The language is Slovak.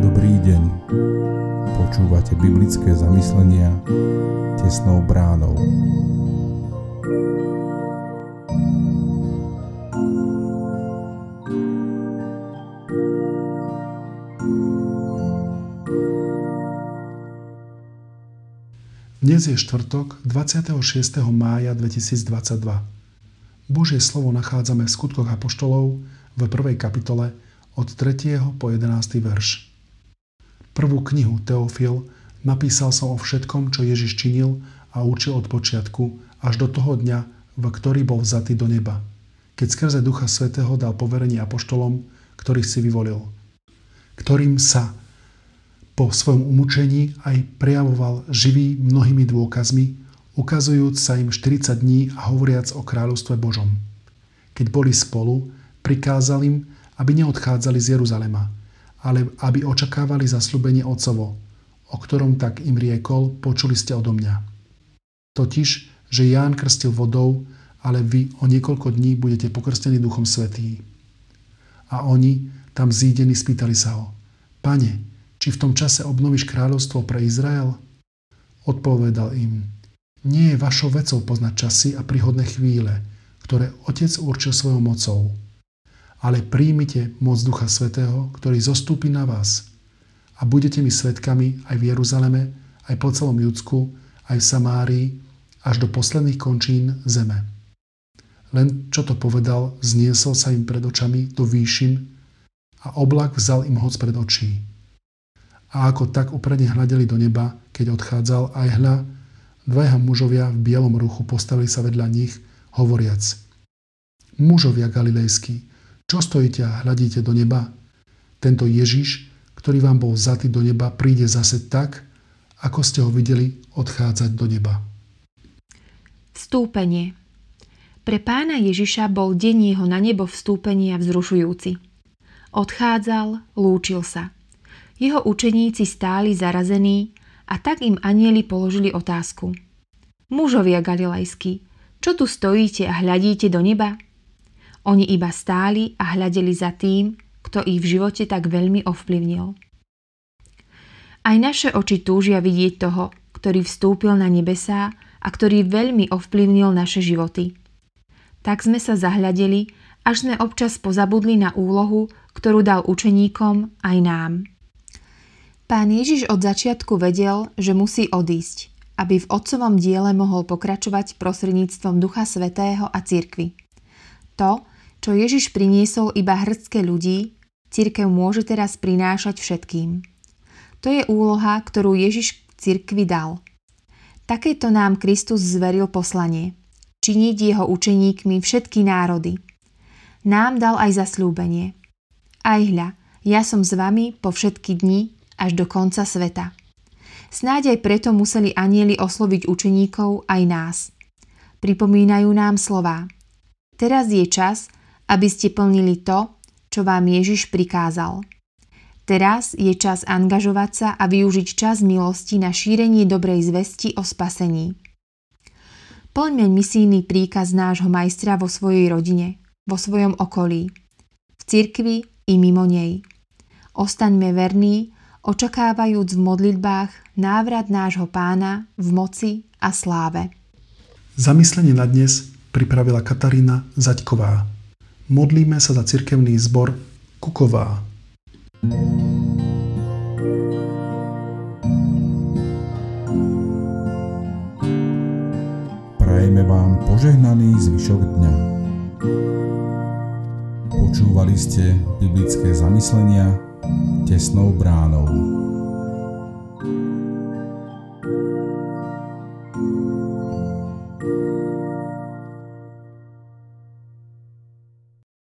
Dobrý deň. Počúvate biblické zamyslenia tesnou bránou. Dnes je štvrtok 26. mája 2022. Božie slovo nachádzame v skutkoch Apoštolov v prvej kapitole od 3. po 11. verš. Prvú knihu Teofil napísal som o všetkom, čo Ježiš činil a učil od počiatku až do toho dňa, v ktorý bol vzatý do neba, keď skrze Ducha Svetého dal poverenie apoštolom, ktorých si vyvolil, ktorým sa po svojom umúčení aj prejavoval živý mnohými dôkazmi, ukazujúc sa im 40 dní a hovoriac o kráľovstve Božom. Keď boli spolu, prikázal im, aby neodchádzali z Jeruzalema, ale aby očakávali zaslúbenie Otcovo, o ktorom tak im riekol, počuli ste odo mňa. Totiž, že Ján krstil vodou, ale vy o niekoľko dní budete pokrstení Duchom Svetý. A oni, tam zídení, spýtali sa ho, Pane, či v tom čase obnovíš kráľovstvo pre Izrael? Odpovedal im, nie je vašou vecou poznať časy a príhodné chvíle, ktoré Otec určil svojou mocou. Ale príjmite moc Ducha Svetého, ktorý zostúpi na vás a budete mi svetkami aj v Jeruzaleme, aj po celom Judsku, aj v Samárii, až do posledných končín zeme. Len čo to povedal, zniesol sa im pred očami do výšin a oblak vzal im hoc pred očí a ako tak upredne hľadeli do neba, keď odchádzal, aj hľa, dvaja mužovia v bielom ruchu postavili sa vedľa nich, hovoriac Mužovia galilejskí, čo stojíte a hľadíte do neba? Tento Ježiš, ktorý vám bol vzatý do neba, príde zase tak, ako ste ho videli odchádzať do neba. Vstúpenie Pre pána Ježiša bol deň jeho na nebo vstúpenia vzrušujúci. Odchádzal, lúčil sa – jeho učeníci stáli zarazení a tak im anieli položili otázku. Mužovia galilejskí, čo tu stojíte a hľadíte do neba? Oni iba stáli a hľadeli za tým, kto ich v živote tak veľmi ovplyvnil. Aj naše oči túžia vidieť toho, ktorý vstúpil na nebesá a ktorý veľmi ovplyvnil naše životy. Tak sme sa zahľadeli, až sme občas pozabudli na úlohu, ktorú dal učeníkom aj nám. Pán Ježiš od začiatku vedel, že musí odísť, aby v otcovom diele mohol pokračovať prostredníctvom Ducha Svetého a cirkvy. To, čo Ježiš priniesol iba hrdské ľudí, cirkev môže teraz prinášať všetkým. To je úloha, ktorú Ježiš cirkvi dal. Takéto nám Kristus zveril poslanie. Činiť jeho učeníkmi všetky národy. Nám dal aj zasľúbenie. Aj hľa, ja som s vami po všetky dni až do konca sveta. Snáď aj preto museli anieli osloviť učeníkov aj nás. Pripomínajú nám slová. Teraz je čas, aby ste plnili to, čo vám Ježiš prikázal. Teraz je čas angažovať sa a využiť čas milosti na šírenie dobrej zvesti o spasení. Plňme misijný príkaz nášho majstra vo svojej rodine, vo svojom okolí, v cirkvi i mimo nej. Ostaňme verní očakávajúc v modlitbách návrat nášho pána v moci a sláve. Zamyslenie na dnes pripravila Katarína Zaďková. Modlíme sa za cirkevný zbor Kuková. Prajeme vám požehnaný zvyšok dňa. Počúvali ste biblické zamyslenia tesnou bránou.